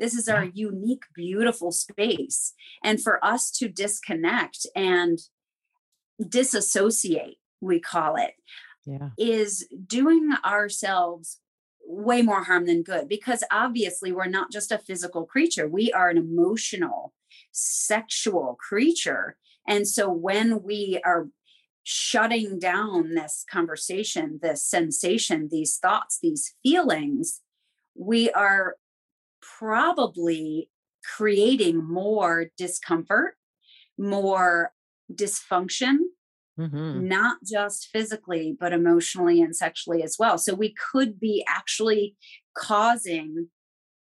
This is our unique, beautiful space. And for us to disconnect and disassociate, we call it, yeah. is doing ourselves way more harm than good because obviously we're not just a physical creature, we are an emotional, sexual creature. And so when we are shutting down this conversation, this sensation, these thoughts, these feelings, we are probably creating more discomfort, more dysfunction, mm-hmm. not just physically, but emotionally and sexually as well. So we could be actually causing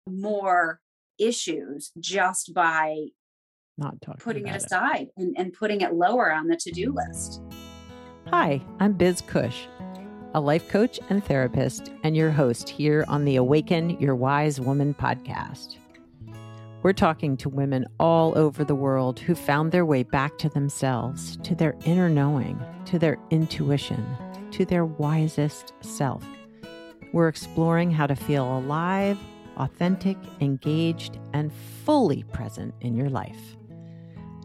more issues just by not talking putting it aside it. And, and putting it lower on the to-do list. Hi, I'm Biz Cush, a life coach and therapist, and your host here on the Awaken Your Wise Woman podcast. We're talking to women all over the world who found their way back to themselves, to their inner knowing, to their intuition, to their wisest self. We're exploring how to feel alive, authentic, engaged, and fully present in your life.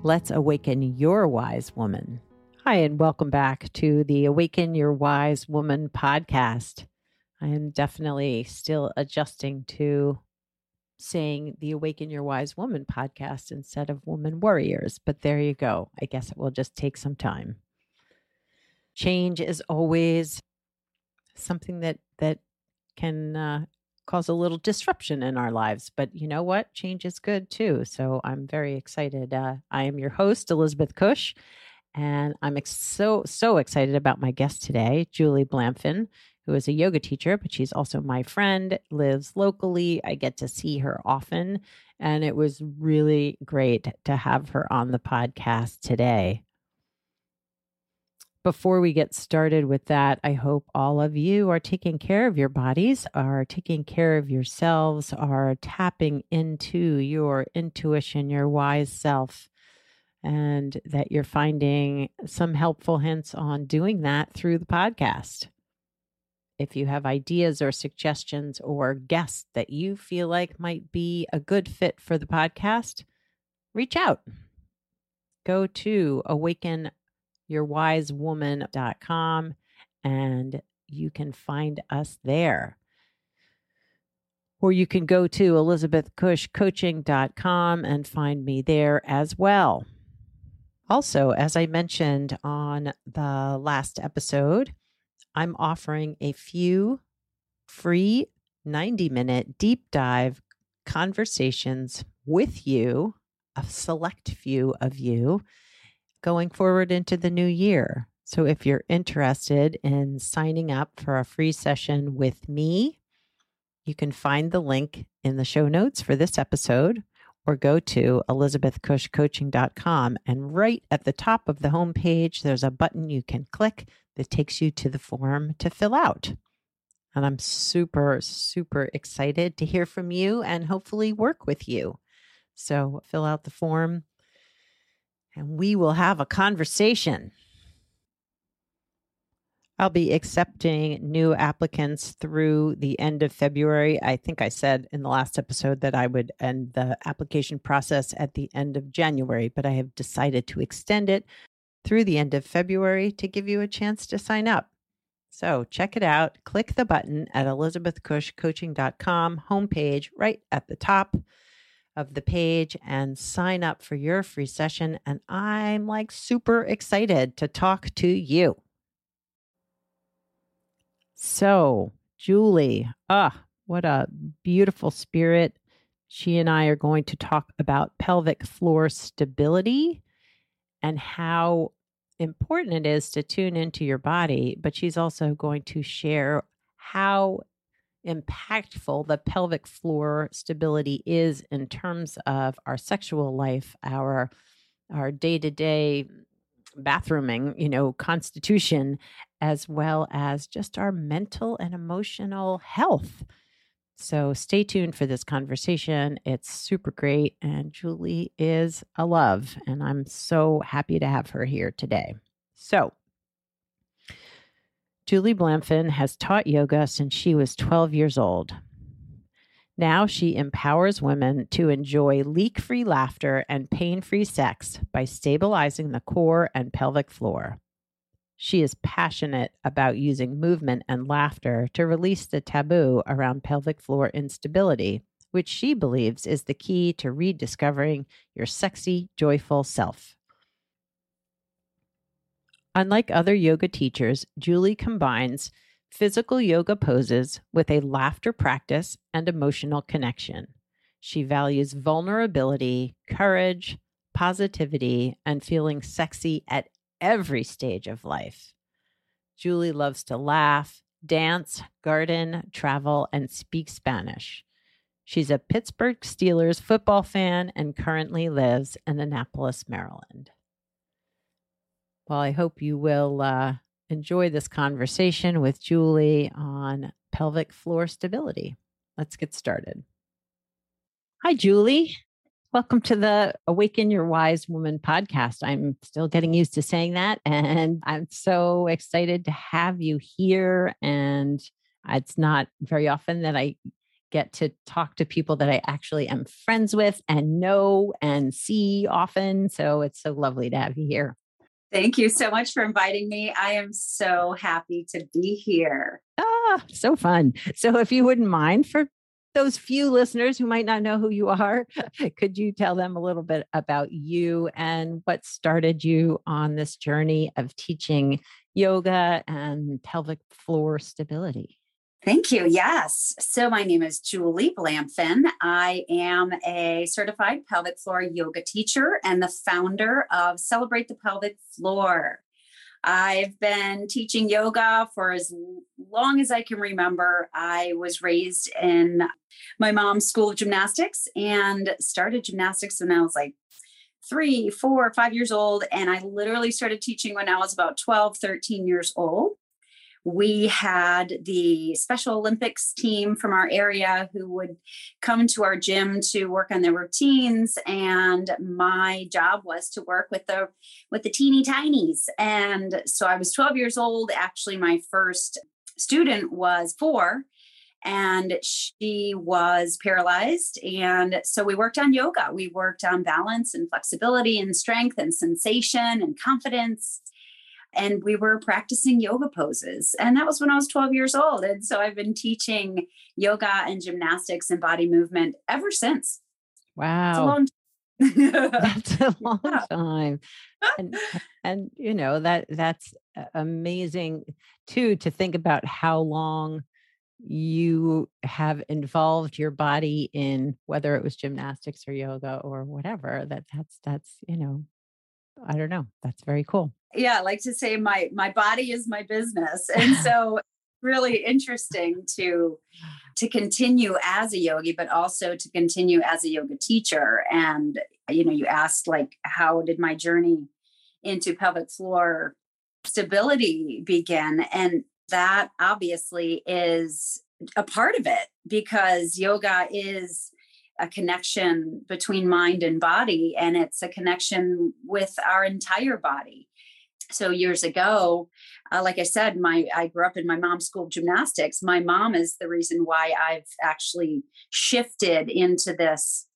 Let's awaken your wise woman. Hi, and welcome back to the Awaken Your Wise Woman podcast. I am definitely still adjusting to saying the Awaken Your Wise Woman podcast instead of Woman Warriors. But there you go. I guess it will just take some time. Change is always something that that can uh, cause a little disruption in our lives. But you know what? Change is good too. So I'm very excited. Uh, I am your host, Elizabeth Cush, and I'm ex- so so excited about my guest today, Julie Blamfin who is a yoga teacher, but she's also my friend, lives locally. I get to see her often. And it was really great to have her on the podcast today. Before we get started with that, I hope all of you are taking care of your bodies, are taking care of yourselves, are tapping into your intuition, your wise self, and that you're finding some helpful hints on doing that through the podcast if you have ideas or suggestions or guests that you feel like might be a good fit for the podcast, reach out. Go to awakenyourwisewoman.com and you can find us there. Or you can go to elizabethcushcoaching.com and find me there as well. Also, as I mentioned on the last episode, I'm offering a few free 90 minute deep dive conversations with you, a select few of you, going forward into the new year. So if you're interested in signing up for a free session with me, you can find the link in the show notes for this episode or go to elizabethcushcoaching.com and right at the top of the homepage there's a button you can click that takes you to the form to fill out. And I'm super, super excited to hear from you and hopefully work with you. So fill out the form and we will have a conversation. I'll be accepting new applicants through the end of February. I think I said in the last episode that I would end the application process at the end of January, but I have decided to extend it through the end of February to give you a chance to sign up. So check it out. Click the button at elizabethcushcoaching.com homepage right at the top of the page and sign up for your free session. And I'm like super excited to talk to you. So, Julie, ah, what a beautiful spirit. She and I are going to talk about pelvic floor stability and how important it is to tune into your body, but she's also going to share how impactful the pelvic floor stability is in terms of our sexual life, our our day-to-day bathrooming, you know, constitution as well as just our mental and emotional health. So stay tuned for this conversation. It's super great. And Julie is a love. And I'm so happy to have her here today. So, Julie Blamfin has taught yoga since she was 12 years old. Now she empowers women to enjoy leak free laughter and pain free sex by stabilizing the core and pelvic floor. She is passionate about using movement and laughter to release the taboo around pelvic floor instability, which she believes is the key to rediscovering your sexy, joyful self. Unlike other yoga teachers, Julie combines physical yoga poses with a laughter practice and emotional connection. She values vulnerability, courage, positivity, and feeling sexy at every stage of life. Julie loves to laugh, dance, garden, travel, and speak Spanish. She's a Pittsburgh Steelers football fan and currently lives in Annapolis, Maryland. Well, I hope you will uh, enjoy this conversation with Julie on pelvic floor stability. Let's get started. Hi, Julie. Welcome to the Awaken Your Wise Woman podcast. I'm still getting used to saying that, and I'm so excited to have you here. And it's not very often that I get to talk to people that I actually am friends with and know and see often. So it's so lovely to have you here. Thank you so much for inviting me. I am so happy to be here. Ah, so fun. So, if you wouldn't mind, for those few listeners who might not know who you are, could you tell them a little bit about you and what started you on this journey of teaching yoga and pelvic floor stability? Thank you. Yes. So my name is Julie Blamfin. I am a certified pelvic floor yoga teacher and the founder of Celebrate the Pelvic Floor. I've been teaching yoga for as long as I can remember. I was raised in my mom's school of gymnastics and started gymnastics when I was like three, four, five years old. And I literally started teaching when I was about 12, 13 years old we had the Special Olympics team from our area who would come to our gym to work on their routines. And my job was to work with the with the teeny tinies. And so I was 12 years old. Actually my first student was 4 and she was paralyzed. And so we worked on yoga. We worked on balance and flexibility and strength and sensation and confidence and we were practicing yoga poses. And that was when I was 12 years old. And so I've been teaching yoga and gymnastics and body movement ever since. Wow. that's a long time and and you know that that's amazing too to think about how long you have involved your body in whether it was gymnastics or yoga or whatever that that's that's you know i don't know that's very cool yeah, I like to say my my body is my business. And so really interesting to to continue as a yogi but also to continue as a yoga teacher and you know you asked like how did my journey into pelvic floor stability begin and that obviously is a part of it because yoga is a connection between mind and body and it's a connection with our entire body. So years ago uh, like i said my i grew up in my mom's school of gymnastics. My mom is the reason why i've actually shifted into this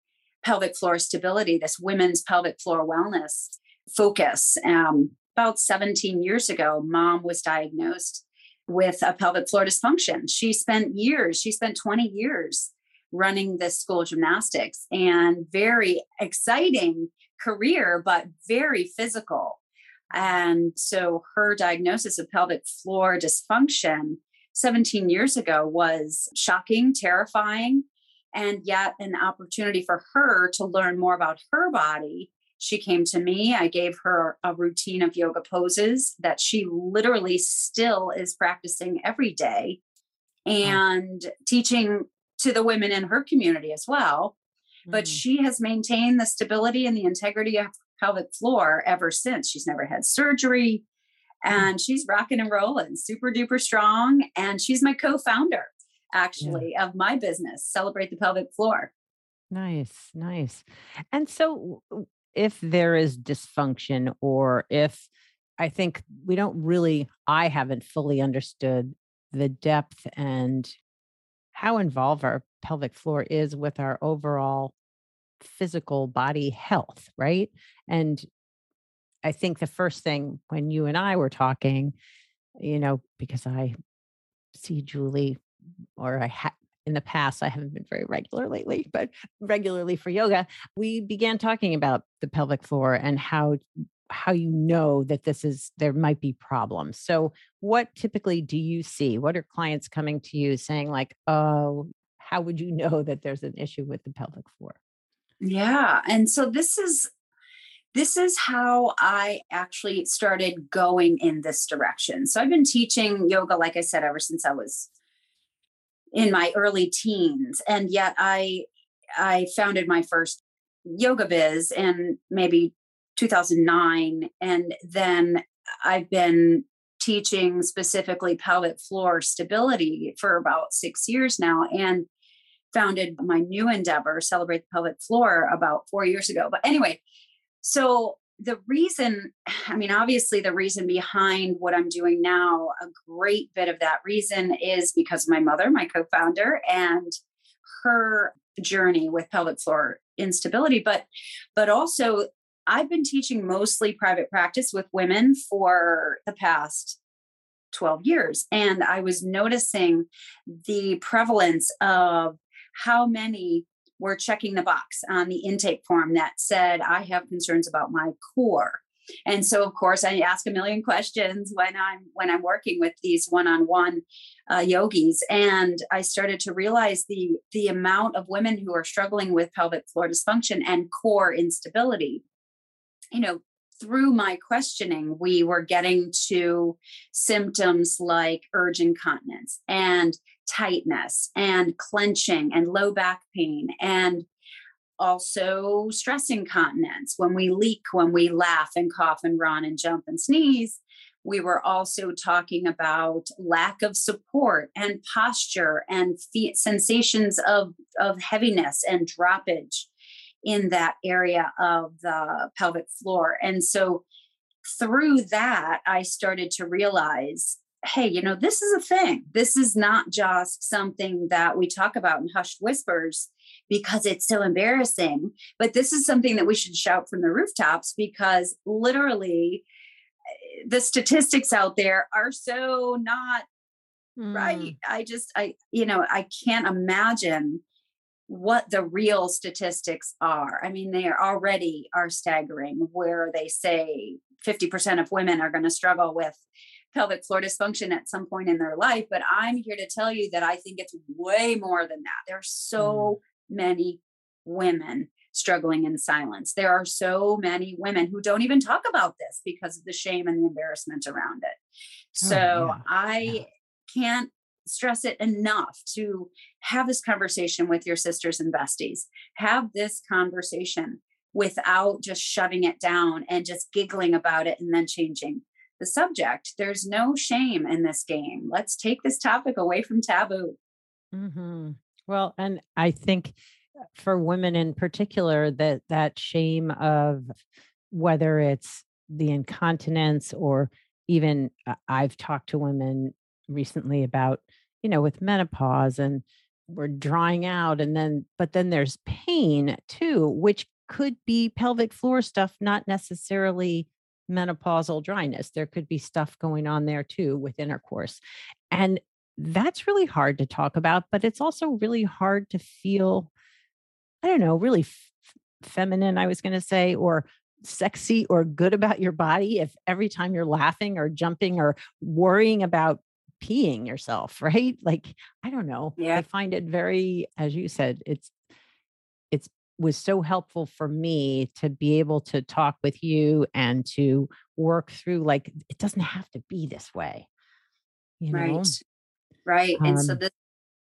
pelvic floor stability this women's pelvic floor wellness focus. Um, about 17 years ago mom was diagnosed with a pelvic floor dysfunction. She spent years she spent 20 years running this school of gymnastics and very exciting career but very physical and so her diagnosis of pelvic floor dysfunction 17 years ago was shocking, terrifying, and yet an opportunity for her to learn more about her body. She came to me. I gave her a routine of yoga poses that she literally still is practicing every day and teaching to the women in her community as well. But mm. she has maintained the stability and the integrity of pelvic floor ever since. She's never had surgery mm. and she's rocking and rolling, super duper strong. And she's my co founder, actually, yeah. of my business, Celebrate the Pelvic Floor. Nice, nice. And so, if there is dysfunction, or if I think we don't really, I haven't fully understood the depth and how involved our pelvic floor is with our overall physical body health, right? And I think the first thing when you and I were talking, you know, because I see Julie or I in the past, I haven't been very regular lately, but regularly for yoga, we began talking about the pelvic floor and how how you know that this is there might be problems. So what typically do you see? What are clients coming to you saying like, "Oh, how would you know that there's an issue with the pelvic floor?" Yeah, and so this is this is how I actually started going in this direction. So I've been teaching yoga like I said ever since I was in my early teens and yet I I founded my first yoga biz and maybe 2009 and then I've been teaching specifically pelvic floor stability for about 6 years now and founded my new endeavor celebrate the pelvic floor about 4 years ago but anyway so the reason, I mean, obviously, the reason behind what I'm doing now, a great bit of that reason is because my mother, my co founder, and her journey with pelvic floor instability. But, but also, I've been teaching mostly private practice with women for the past 12 years. And I was noticing the prevalence of how many were checking the box on the intake form that said, I have concerns about my core. And so, of course, I ask a million questions when I'm when I'm working with these one-on-one uh, yogis, and I started to realize the the amount of women who are struggling with pelvic floor dysfunction and core instability. You know, through my questioning, we were getting to symptoms like urge incontinence and tightness and clenching and low back pain and also stress incontinence. When we leak when we laugh and cough and run and jump and sneeze we were also talking about lack of support and posture and sensations of, of heaviness and droppage in that area of the pelvic floor and so through that i started to realize hey, you know, this is a thing. This is not just something that we talk about in hushed whispers because it's so embarrassing, but this is something that we should shout from the rooftops because literally eh, the statistics out there are so not mm. right. I just, I, you know, I can't imagine what the real statistics are. I mean, they are already are staggering where they say 50% of women are going to struggle with pelvic floor dysfunction at some point in their life. But I'm here to tell you that I think it's way more than that. There are so mm. many women struggling in silence. There are so many women who don't even talk about this because of the shame and the embarrassment around it. Oh, so oh, yeah. I yeah. can't stress it enough to have this conversation with your sisters and besties. Have this conversation without just shoving it down and just giggling about it and then changing the subject. There's no shame in this game. Let's take this topic away from taboo. Mm-hmm. Well, and I think uh, for women in particular, that that shame of whether it's the incontinence or even uh, I've talked to women recently about, you know, with menopause and we're drying out and then but then there's pain too which could be pelvic floor stuff not necessarily menopausal dryness. There could be stuff going on there too with intercourse. And that's really hard to talk about, but it's also really hard to feel, I don't know, really f- feminine, I was going to say, or sexy or good about your body if every time you're laughing or jumping or worrying about peeing yourself, right? Like, I don't know. Yeah. I find it very, as you said, it's it's was so helpful for me to be able to talk with you and to work through like it doesn't have to be this way you know? right right um, and so um this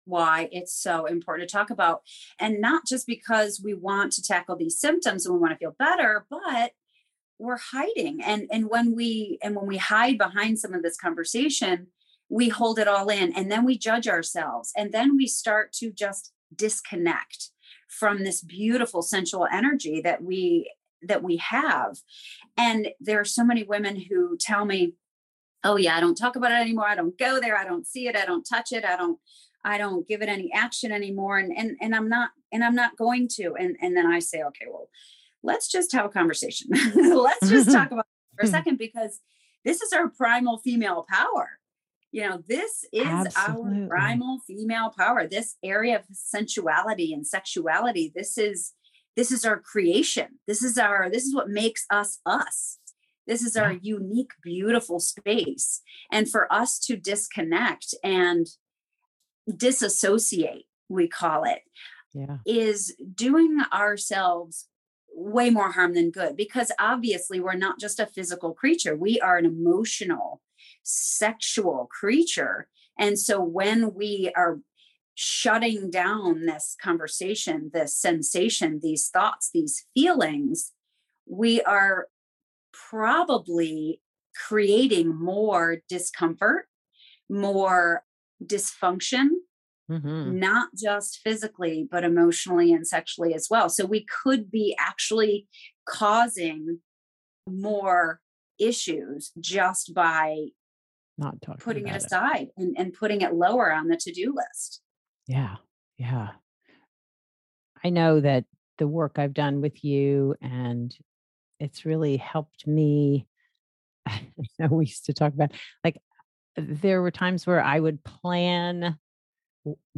why it's so important to talk about and not just because we want to tackle these symptoms and we want to feel better but we're hiding and and when we and when we hide behind some of this conversation we hold it all in and then we judge ourselves and then we start to just disconnect from this beautiful sensual energy that we that we have. And there are so many women who tell me oh yeah i don't talk about it anymore. I don't go there. I don't see it. I don't touch it. I don't I don't give it any action anymore. And and and I'm not and I'm not going to. And and then I say okay well let's just have a conversation. Let's just talk about it for a hmm. second because this is our primal female power you know this is Absolutely. our primal female power this area of sensuality and sexuality this is this is our creation this is our this is what makes us us this is our Yeah. unique beautiful space and for us to disconnect and disassociate we call it Yeah. is doing ourselves way more harm than good because obviously we're not just a physical creature we are an emotional sexual creature and so when we are shutting down this conversation this sensation these thoughts these feelings we are probably creating more discomfort more dysfunction hmm not just physically, but emotionally and sexually as well. So we could be actually causing more issues just by Not talking putting it aside and, and putting it lower on the to do list. Yeah. Yeah. I know that the work I've done with you and it's really helped me. I know we used to talk about like there were times where I would plan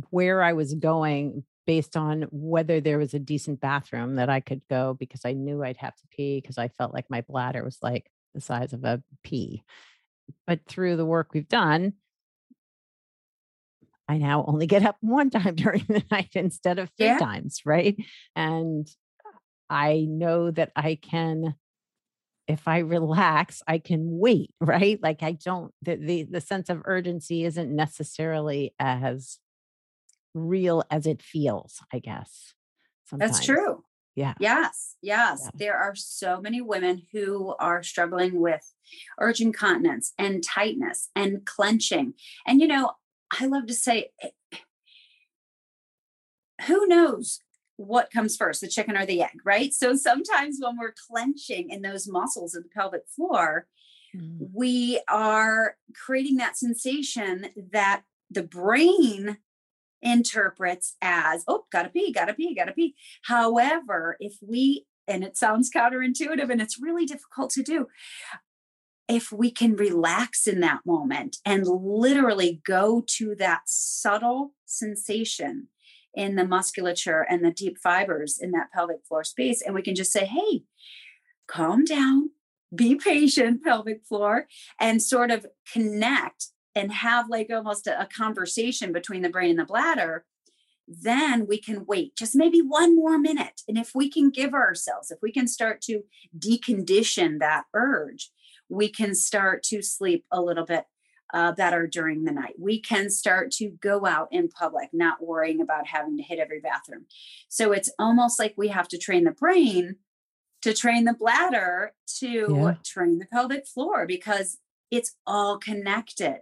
where I was going based on whether there was a decent bathroom that I could go because I knew I'd have to pee because I felt like my bladder was like the size of a pea. But through the work we've done, I now only get up one time during the night instead of three Yeah. times, right? And I know that I can if I relax, I can wait, right? Like I don't the the, the sense of urgency isn't necessarily as real as it feels, I guess. That's true. Yeah. Yes, yes. Yeah. There are so many women who are struggling with urge incontinence and tightness and clenching. And, you know, I love to say, eh, who knows what comes first, the chicken or the egg, right? So sometimes when we're clenching in those muscles of the pelvic floor, Mm. we are creating that sensation that the brain interprets as, oh, gotta pee, gotta pee, gotta pee. However, if we, and it sounds counterintuitive and it's really difficult to do, if we can relax in that moment and literally go to that subtle sensation in the musculature and the deep fibers in that pelvic floor space, and we can just say, hey, calm down, be patient, pelvic floor, and sort of connect and have like almost a, a conversation between the brain and the bladder, then we can wait just maybe one more minute. And if we can give ourselves, if we can start to decondition that urge, we can start to sleep a little bit uh, better during the night. We can start to go out in public, not worrying about having to hit every bathroom. So it's almost like we have to train the brain to train the bladder to Yeah. train the pelvic floor because it's all connected.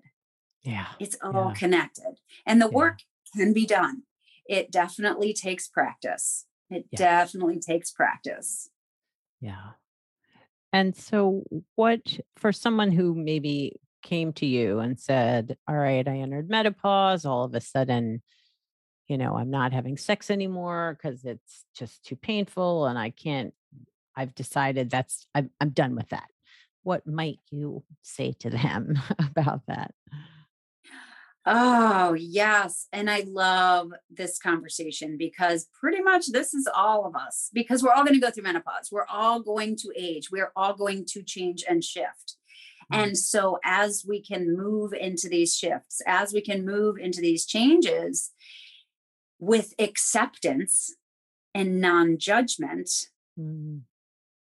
Yeah. It's all Yeah. connected. And the Yeah. work can be done. It definitely takes practice. It definitely takes practice. Yeah. And so, what for someone who maybe came to you and said, All right, I entered menopause, all of a sudden, you know, I'm not having sex anymore because it's just too painful and I can't, I've decided that's, I'm, I'm done with that. What might you say to them about that? Oh, yes. And I love this conversation because pretty much this is all of us because we're all going to go through menopause. We're all going to age. We're all going to change and shift. Mm. And so, as we can move into these shifts, as we can move into these changes with acceptance and non judgment, Mm,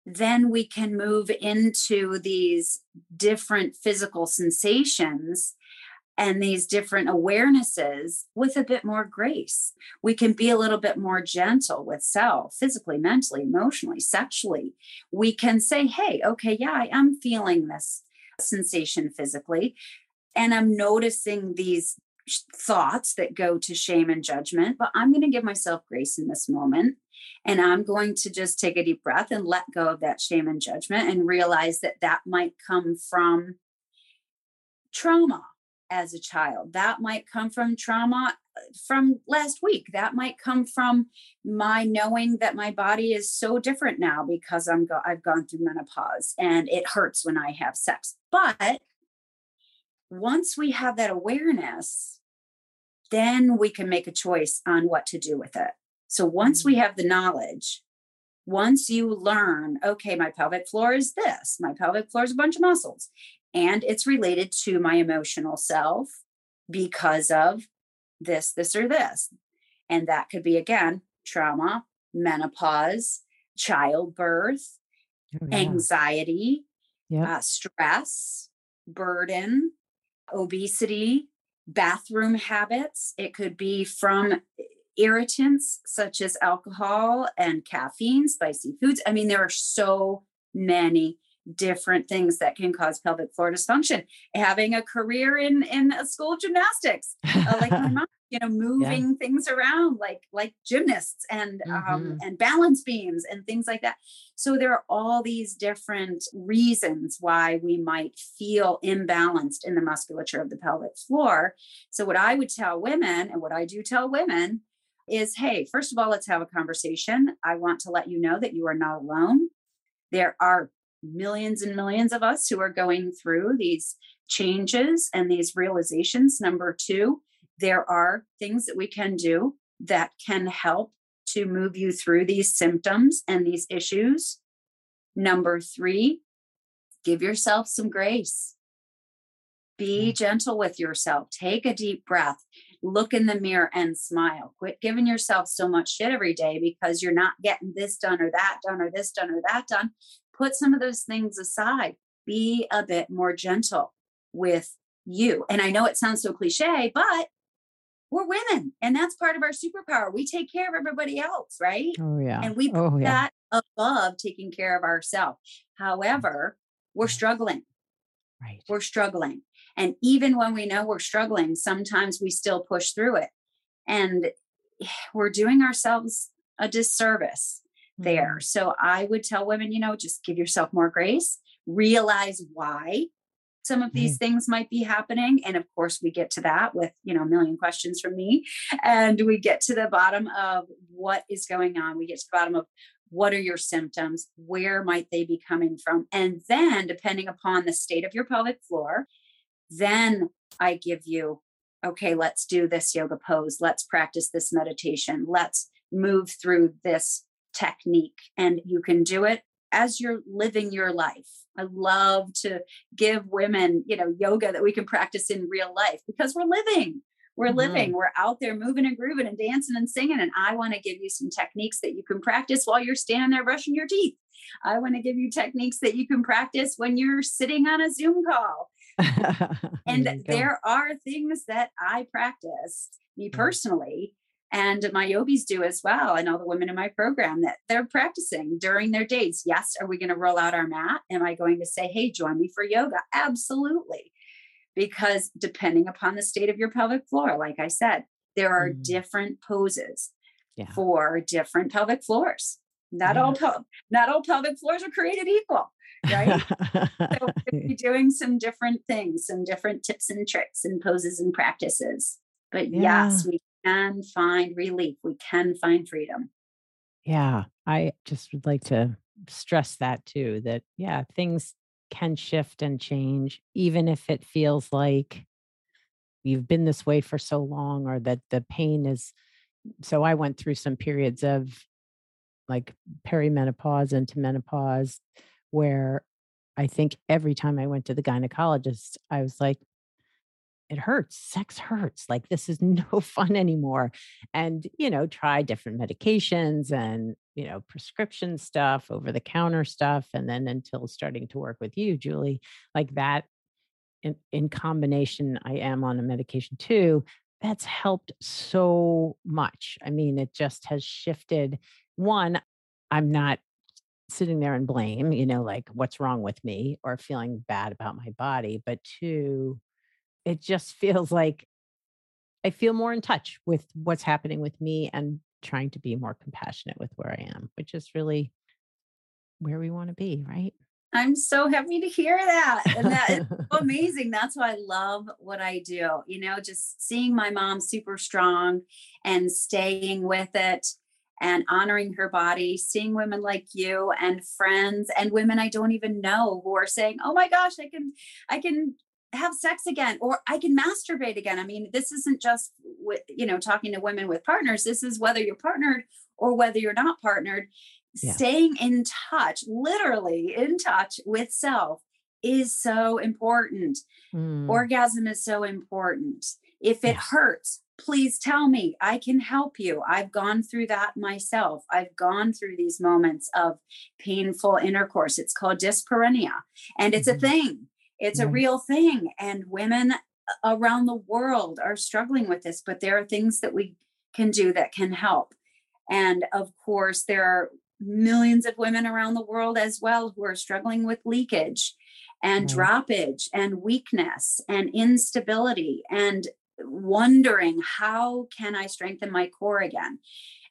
then we can move into these different physical sensations and these different awarenesses with a bit more grace. We can be a little bit more gentle with self, physically, mentally, emotionally, sexually. We can say, hey, okay, yeah, I am feeling this sensation physically. And I'm noticing these thoughts that go to shame and judgment, but I'm going to give myself grace in this moment. And I'm going to just take a deep breath and let go of that shame and judgment and realize that that might come from trauma as a child. That might come from trauma from last week. That might come from my knowing that my body is so different now because I'm go- I've gone through menopause and it hurts when I have sex. But once we have that awareness, then we can make a choice on what to do with it. So once we mm. have the knowledge, once you learn, okay, my pelvic floor is this, my pelvic floor is a bunch of muscles, and it's related to my emotional self because of this, this, or this. And that could be, again, trauma, menopause, childbirth, oh, yeah. anxiety, yep. uh, stress, burden, obesity, bathroom habits. It could be from irritants such as alcohol and caffeine, spicy foods. I mean, there are so many different things that can cause pelvic floor dysfunction. Having a career in in a school of gymnastics, uh, like my mom, you know, moving yeah. things around like like gymnasts and um, mm-hmm. um, and balance beams and things like that. So there are all these different reasons why we might feel imbalanced in the musculature of the pelvic floor. So what I would tell women, and what I do tell women, is hey, first of all, let's have a conversation. I want to let you know that you are not alone. There are millions and millions of us who are going through these changes and these realizations. Number two, there are things that we can do that can help to move you through these symptoms and these issues. Number three, give yourself some grace. Be hmm. gentle with yourself. Take a deep breath. Look in the mirror and smile. Quit giving yourself so much shit every day because you're not getting this done or that done or this done or that done put some of those things aside. Be a bit more gentle with you. And I know it sounds so cliche, but we're women and that's part of our superpower. We take care of everybody else, right? Oh, yeah. And we put oh, yeah. that above taking care of ourselves. Mm. However, we're struggling. Right. We're struggling. And even when we know we're struggling, sometimes we still push through it. And we're doing ourselves a disservice there. Mm-hmm. So I would tell women, you know, just give yourself more grace, realize why some of these mm. things might be happening and of course we get to that with you know a million questions from me and we get to the bottom of what is going on we get to the bottom of what are your symptoms where might they be coming from and then depending upon the state of your pelvic floor then i give you okay let's do this yoga pose let's practice this meditation let's move through this technique and you can do it as you're living your life. I love to give women, you know, yoga that we can practice in real life because we're living. We're mm-hmm. living. We're out there moving and grooving and dancing and singing. And I want to give you some techniques that you can practice while you're standing there brushing your teeth. I want to give you techniques that you can practice when you're sitting on a Zoom call. and there are things that I practice, me mm. personally, and my yogis do as well and all the women in my program that they're practicing during their days. Yes are we going to roll out our mat? Am i going to say hey join me for yoga? Absolutely. Because depending upon the state of your pelvic floor like i said there are mm. different poses yeah. for different pelvic floors. Not all pel- not all pelvic floors are created equal right? So we'll be doing some different things some different tips and tricks and poses and practices. But yeah. yes we can find relief. We can find freedom. Yeah. I just would like to stress that too that, yeah, things can shift and change, even if it feels like you've been this way for so long or that the pain is. So I went through some periods of like perimenopause into menopause where I think every time I went to the gynecologist, I was like, it hurts. Sex hurts. Like this is no fun anymore. And, you know, try different medications and, you know, prescription stuff, over the counter stuff. And then until starting to work with you, Julie, like that in, in combination, I am on a medication too. That's helped so much. I mean, it just has shifted. One, I'm not sitting there and blame, you know, like what's wrong with me or feeling bad about my body. But two, it just feels like I feel more in touch with what's happening with me and trying to be more compassionate with where I am, which is really where we want to be, right? I'm so happy to hear that. And that is so amazing. That's why I love what I do. You know, just seeing my mom super strong and staying with it and honoring her body, seeing women like you and friends and women I don't even know who are saying, "Oh my gosh, I can I can have sex again or I can masturbate again." I mean, this isn't just with, you know, talking to women with partners. This is whether you're partnered or whether you're not partnered yeah. staying in touch, literally in touch with self is so important. Mm. Orgasm is so important. If it hurts, please tell me. I can help you. I've gone through that myself. I've gone through these moments of painful intercourse. It's called dyspareunia, and it's mm-hmm. a thing. It's a mm-hmm. real thing. And women uh, around the world are struggling with this, but there are things that we can do that can help. And of course, there are millions of women around the world as well who are struggling with leakage and mm-hmm. droppage and weakness and instability and wondering how can i strengthen my core again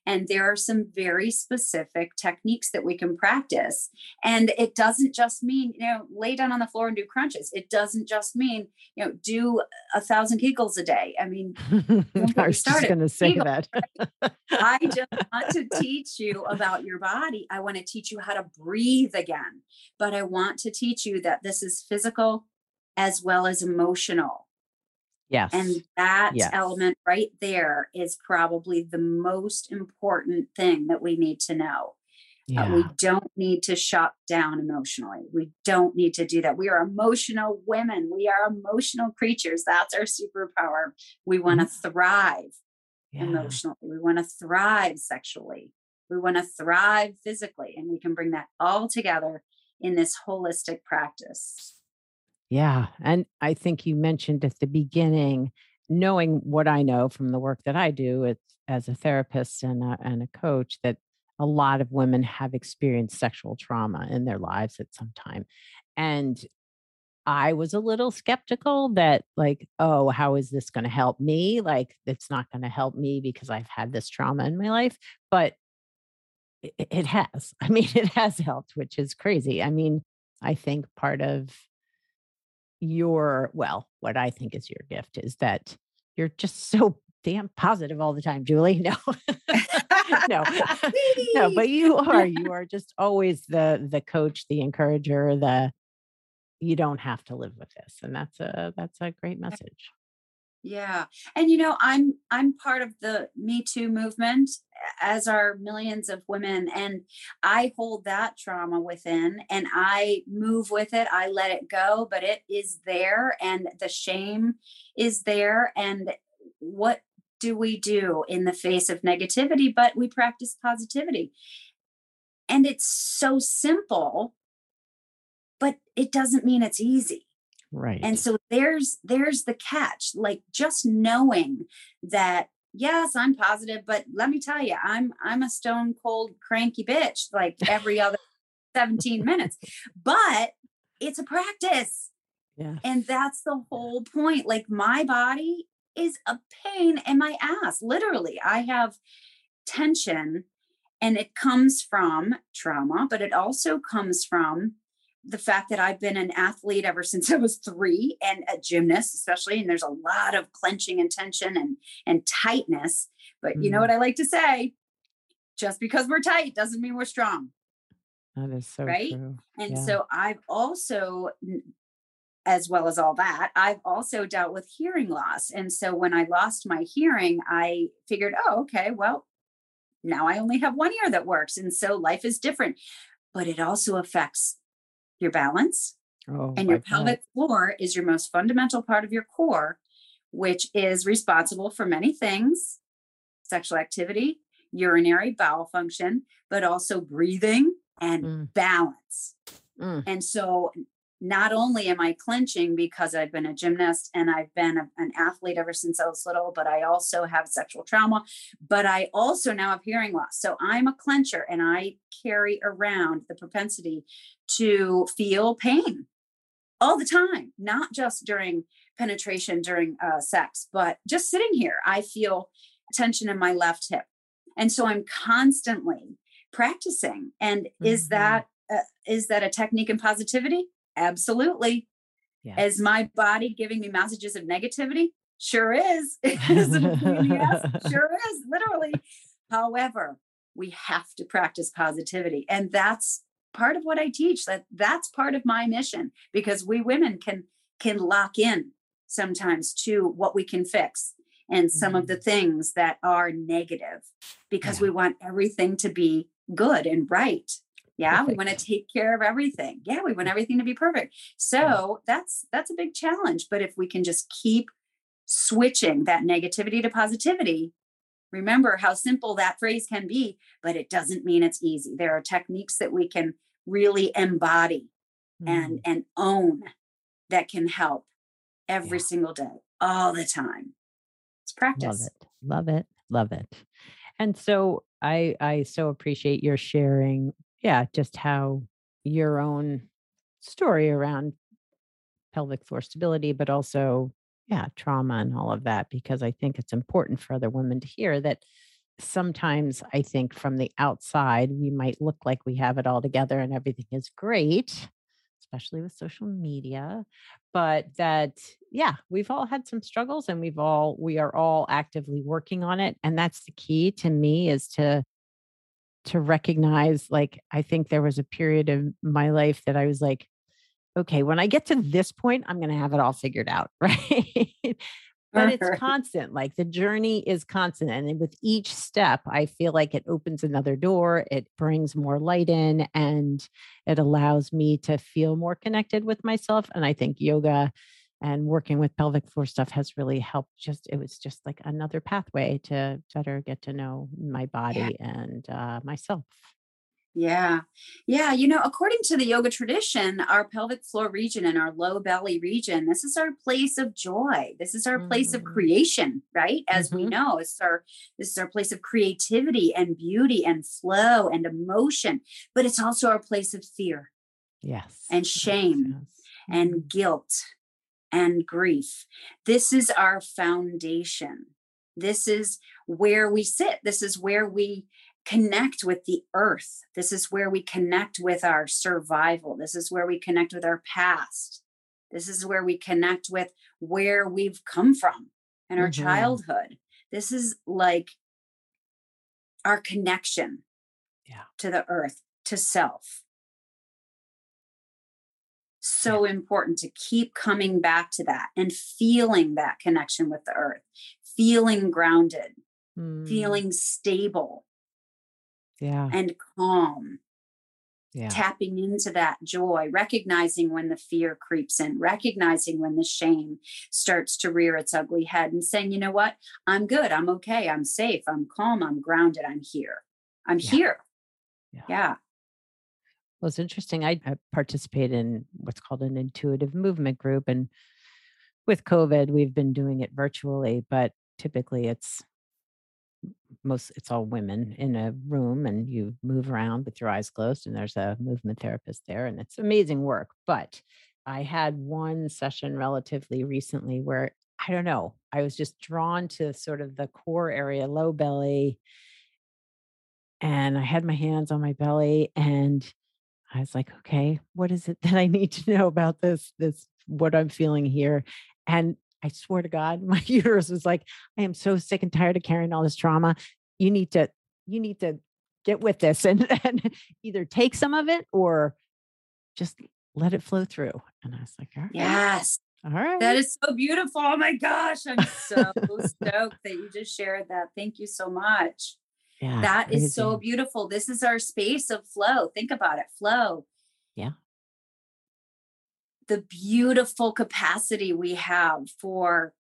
and there are some very specific techniques that we can practice. And it doesn't just mean, you know, lay down on the floor and do crunches. It doesn't just mean, you know, do a thousand Kegels a day. I mean, I was just going to say Kegels, that. I just want to teach you about your body. I want to teach you how to breathe again. But I want to teach you that this is physical as well as emotional Yes. And that yes. element right there is probably the most important thing that we need to know. Yeah. Uh, we don't need to shut down emotionally. We don't need to do that. We are emotional women. We are emotional creatures. That's our superpower. We want to mm-hmm. thrive yeah. emotionally. We want to thrive sexually. We want to thrive physically. And we can bring that all together in this holistic practice. Yeah. And I think you mentioned at the beginning, knowing what I know from the work that I do as a therapist and a, and a coach, that a lot of women have experienced sexual trauma in their lives at some time. And I was a little skeptical that, like, oh, how is this going to help me? Like, it's not going to help me because I've had this trauma in my life. But it, it has. I mean, it has helped, which is crazy. I mean, I think part of your well what i think is your gift is that you're just so damn positive all the time julie no. No no but you are you are just always the the coach the encourager the you don't have to live with this and that's a that's a great message yeah. And you know, I'm I'm part of the Me Too movement as are millions of women and I hold that trauma within and I move with it. I let it go, but it is there and the shame is there and what do we do in the face of negativity but we practice positivity. And it's so simple but it doesn't mean it's easy right. And so there's there's the catch like just knowing that yes i'm positive but let me tell you i'm i'm a stone cold cranky bitch like every other 17 minutes. But it's a practice. Yeah. And that's the whole point like my body is a pain in my ass. Literally i have tension and it comes from trauma but it also comes from the fact that I've been an athlete ever since I was three and a gymnast, especially, and there's a lot of clenching and tension and and tightness. But mm. you know what mm-hmm. I like to say? Just because we're tight doesn't mean we're strong. That is so right. True. And yeah. so I've also, as well as all that, I've also dealt with hearing loss. And so when I lost my hearing, I figured, oh, okay, well, now I only have one ear that works. And so life is different. But it also affects your balance. Oh, and your pelvic floor is your most fundamental part of your core, which is responsible for many things sexual activity, urinary bowel function, but also breathing and mm. balance. Mm. And so not only am I clenching because I've been a gymnast and I've been a, an athlete ever since I was little, but I also have sexual trauma, but I also now have hearing loss. So I'm a clencher and I carry around the propensity to feel pain all the time, not just during penetration during uh, sex, but just sitting here. I feel tension in my left hip. And so I'm constantly practicing. And mm-hmm. is that uh, is that a technique in positivity? Absolutely. Is my body giving me messages of negativity? Sure is. yes, sure is, literally. However, we have to practice positivity. And that's part of what I teach. That that's part of my mission because we women can can lock in sometimes to what we can fix and some mm-hmm. of the mm-hmm. things that are negative because yeah. we want everything to be good and right yeah perfect. we want to take care of everything. Yeah we want everything to be perfect. So yeah. that's that's a big challenge but if we can just keep switching that negativity to positivity remember how simple that phrase can be but it doesn't mean it's easy. There are techniques that we can really embody mm. and and own that can help every yeah. single day all the time. It's practice. love it. Love it. Love it. And so i i so appreciate your sharing yeah, just how your own story around pelvic floor stability, but also, yeah, trauma and all of that, because I think it's important for other women to hear that sometimes I think from the outside, we might look like we have it all together and everything is great, especially with social media. But that, yeah, we've all had some struggles and we've all, we are all actively working on it. And that's the key to me is to to recognize like i think there was a period of my life that i was like okay when i get to this point i'm going to have it all figured out right? But it's constant like the journey is constant and with each step i feel like it opens another door it brings more light in and it allows me to feel more connected with myself and i think yoga and working with pelvic floor stuff has really helped just it was just like another pathway to better get to know my body yeah. and uh, myself yeah yeah you know according to the yoga tradition our pelvic floor region and our low belly region this is our place of joy this is our mm-hmm. place of mm-hmm. creation right as mm-hmm. we know it's our this is our place of creativity and beauty and flow and emotion but it's also our place of fear yes and shame yes, and mm-hmm. guilt and grief. This is our foundation. This is where we sit. This is where we connect with the earth. This is where we connect with our survival. This is where we connect with our past. This is where we connect with where we've come from and our mm-hmm. childhood. This is like our connection yeah. to the earth, to self so important to keep coming back to that and feeling that connection with the earth, feeling grounded, mm. feeling stable. Yeah. And calm. Yeah. Tapping into that joy, recognizing when the fear creeps in, recognizing when the shame starts to rear its ugly head, and saying, you know what? I'm good. I'm okay. I'm safe. I'm calm. I'm grounded. I'm here. I'm yeah. here. Yeah. yeah. Well, it's interesting. I, participate in what's called an intuitive movement group. And with COVID, we've been doing it virtually, but typically it's most it's all women in a room and you move around with your eyes closed and there's a movement therapist there and it's amazing work but i had one session relatively recently where i don't know i was just drawn to sort of the core area low belly and i had my hands on my belly and I was like, okay, what is it that I need to know about this, this, what I'm feeling here? And I swear to God, my uterus was like, I am so sick and tired of carrying all this trauma. You need to, you need to get with this and, and either take some of it or just let it flow through. And I was like, all right. Yes. All right. That is so beautiful. Oh my gosh. I'm so stoked that you just shared that. Thank you so much. Yeah, that is so beautiful. This is our space of flow. Think about it flow. Yeah. The beautiful capacity we have for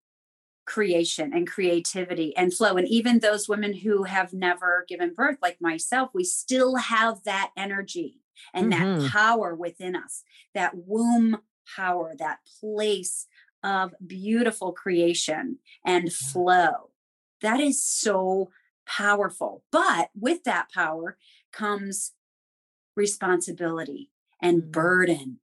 creation and creativity and flow. And even those women who have never given birth, like myself, we still have that energy and mm-hmm. that power within us, that womb power, that place of beautiful creation and flow. That is so powerful. But with that power comes responsibility and mm. burden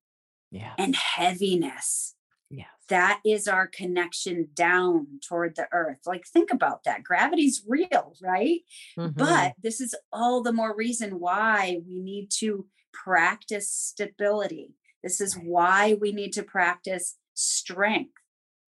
yeah. and heaviness. Yes. that is our connection down toward the earth. Like, think about that. Gravity's real, right? Mm-hmm. But this is all the more reason why we need to practice stability. This is why we need to practice strength.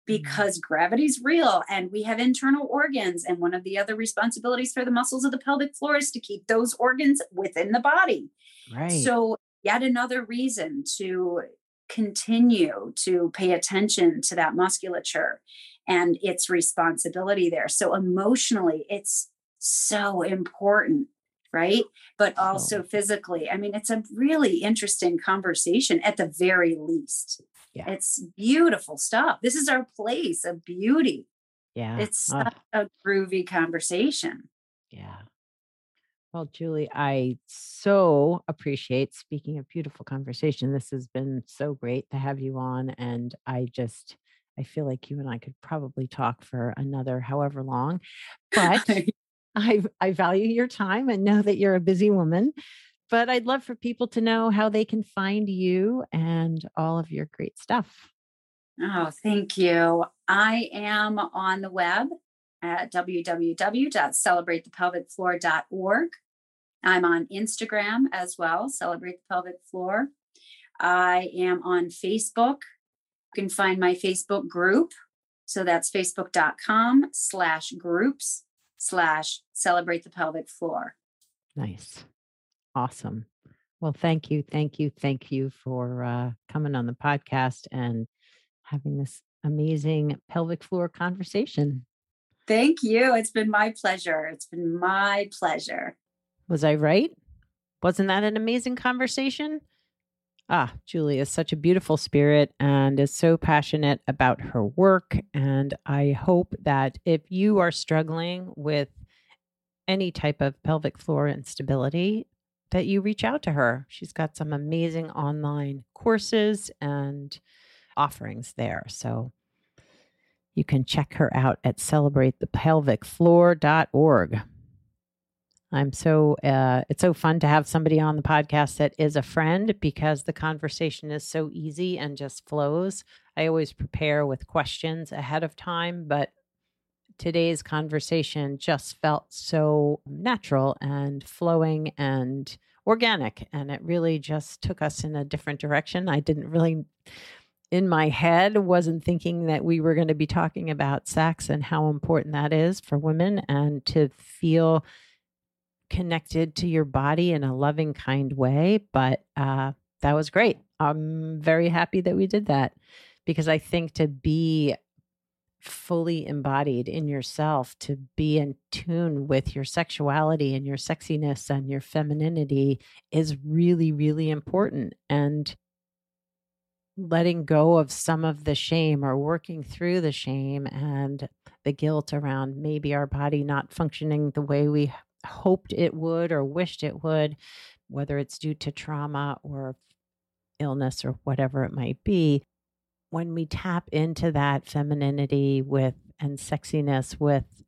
Because mm-hmm. gravity's real and we have internal organs. And one of the other responsibilities for the muscles of the pelvic floor is to keep those organs within the body. Right. So, yet another reason to continue to pay attention to that musculature and its responsibility there. So, emotionally, it's so important, right? But also physically. I mean, it's a really interesting conversation at the very least. Yeah. It's beautiful stuff. This is our place of beauty. Yeah. It's such a groovy conversation. Yeah. Well, Julie, I so appreciate speaking of beautiful conversation. This has been so great to have you on. And I just, I feel like you and I could probably talk for another however long, but I, I value your time and know that you're a busy woman. But I'd love for people to know how they can find you and all of your great stuff. Oh, thank you. I am on the web at www.celebratethepelvicfloor.org. I'm on Instagram as well, Celebrate the Pelvic Floor. I am on Facebook. You can find my Facebook group. So that's facebook.com slash groups slash celebrate the pelvic floor. Nice. Awesome. Well, thank you. Thank you. Thank you for uh, coming on the podcast and having this amazing pelvic floor conversation. Thank you. It's been my pleasure. It's been my pleasure. Was I right? Wasn't that an amazing conversation? Ah, Julie is such a beautiful spirit and is so passionate about her work. And I hope that if you are struggling with any type of pelvic floor instability, that you reach out to her. She's got some amazing online courses and offerings there. So you can check her out at celebratethepelvicfloor.org. I'm so uh, it's so fun to have somebody on the podcast that is a friend because the conversation is so easy and just flows. I always prepare with questions ahead of time, but today's conversation just felt so natural and flowing and organic and it really just took us in a different direction. I didn't really in my head wasn't thinking that we were going to be talking about sex and how important that is for women and to feel connected to your body in a loving, kind way. But uh, that was great. I'm very happy that we did that because I think to be fully embodied in yourself, to be in tune with your sexuality and your sexiness and your femininity is really, really important. And letting go of some of the shame or working through the shame and the guilt around maybe our body not functioning the way we hoped it would or wished it would, whether it's due to trauma or illness or whatever it might be, when we tap into that femininity with and sexiness with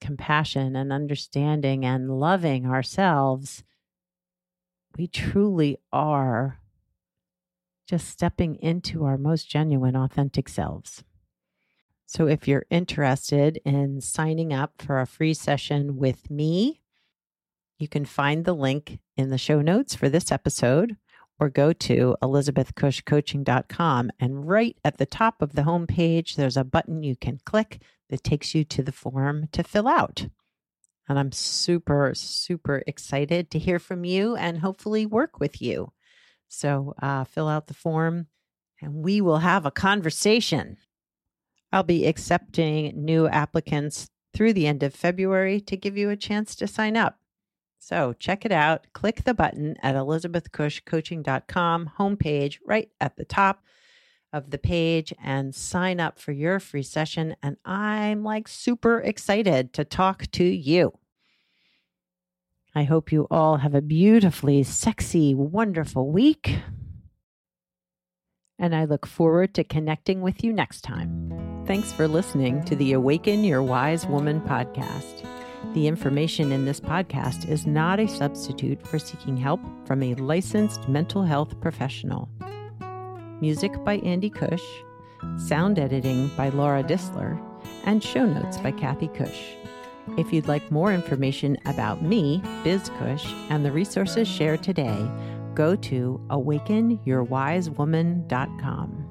compassion and understanding and loving ourselves, we truly are just stepping into our most genuine, authentic selves. So, if you're interested in signing up for a free session with me, you can find the link in the show notes for this episode or go to elizabethcushcoaching.com. And right at the top of the homepage, there's a button you can click that takes you to the form to fill out. And I'm super, super excited to hear from you and hopefully work with you. So uh, fill out the form and we will have a conversation. I'll be accepting new applicants through the end of February to give you a chance to sign up. So check it out. Click the button at elizabethcushcoaching.com homepage right at the top of the page and sign up for your free session. And I'm like super excited to talk to you. I hope you all have a beautifully sexy, wonderful week and I look forward to connecting with you next time. Thanks for listening to the Awaken Your Wise Woman podcast. The information in this podcast is not a substitute for seeking help from a licensed mental health professional. Music by Andy Cush, sound editing by Laura Disler, and show notes by Kathy Cush. If you'd like more information about me, Biz Cush, and the resources shared today, go to awakenyourwisewoman.com.